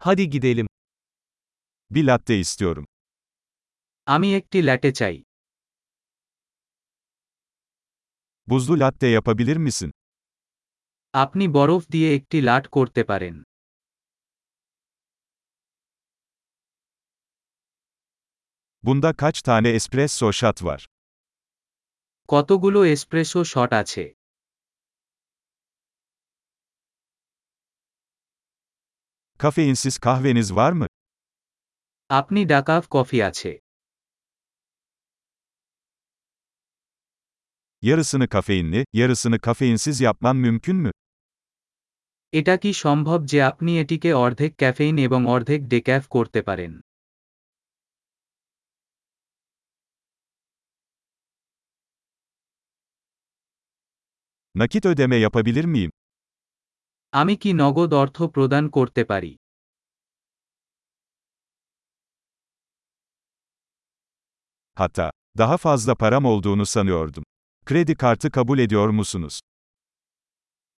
Hadi gidelim. Bir latte istiyorum. আমি একটি ল্যাটে চাই Buzlu latte yapabilir misin? আপনি বরফ দিয়ে একটি লাট করতে পারেন Bunda kaç tane espresso shot var? কতগুলো এসপ্রেসো শট আছে Kafeinsiz kahveniz var mı? আপনি ডাকাফ কফি আছে Yarısını kafeinli, yarısını kafeinsiz yapman mümkün mü? এটা কি সম্ভব যে আপনি এটিকে অর্ধেক ক্যাফেইন এবং অর্ধেক ডেক্যাফ করতে পারেন Nakit ödeme yapabilir miyim? আমি কি নগদ অর্থ প্রদান করতে পারি Hatta, daha fazla param olduğunu sanıyordum. Kredi kartı kabul ediyor musunuz?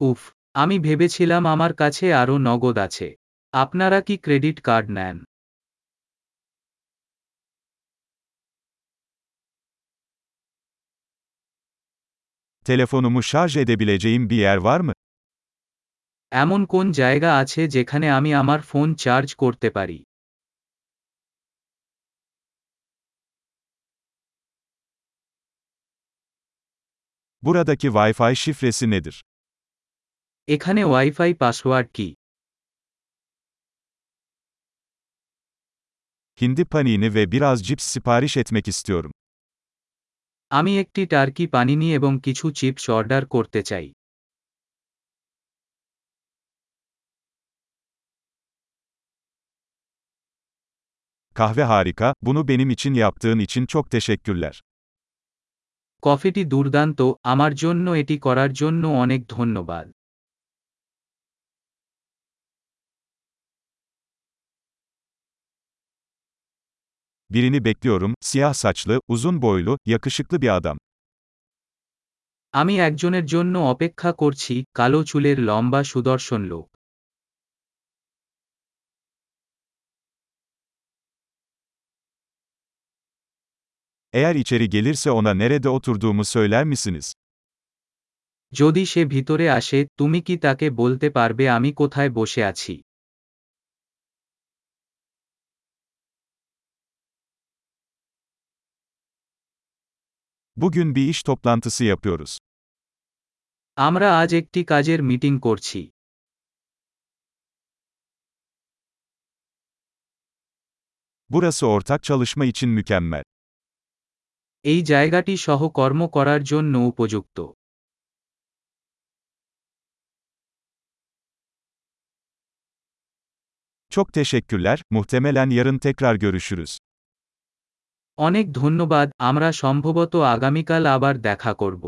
উফ আমি ভেবেছিলাম আমার কাছে আরও নগদ আছে আপনারা কি ক্রেডিট কার্ড নেন Telefonumu şarj edebileceğim bir yer var mı? এমন কোন জায়গা আছে যেখানে আমি আমার ফোন চার্জ করতে পারি Buradaki Wi-Fi şifresi nedir? এখানে ওয়াইফাই পাসওয়ার্ড কি Hindi panini ve biraz cips sipariş etmek istiyorum. আমি একটি টার্কি পানিনি এবং কিছু চিপস অর্ডার করতে চাই Kahve harika, bunu benim için yaptığın için çok teşekkürler. কফিটি দুর্দান্ত আমার জন্য এটি করার জন্য অনেক ধন্যবাদ Birini bekliyorum, siyah saçlı, uzun boylu, yakışıklı bir adam. আমি একজনের জন্য অপেক্ষা করছি কালো চুলের লম্বা সুদর্শন লোক Eğer içeri gelirse ona nerede oturduğumu söyler misiniz? যদি সে ভিতরে আসে তুমি কি তাকে বলতে পারবে আমি কোথায় বসে আছি Bugün bir iş toplantısı yapıyoruz. আমরা আজ একটি কাজের মিটিং করছি Burası ortak çalışma için mükemmel. এই জায়গাটি সহ কর্ম করার জন্য উপযুক্ত Çok teşekkürler, muhtemelen yarın tekrar görüşürüz. অনেক ধন্যবাদ আমরা সম্ভবত আগামীকাল আবার দেখা করব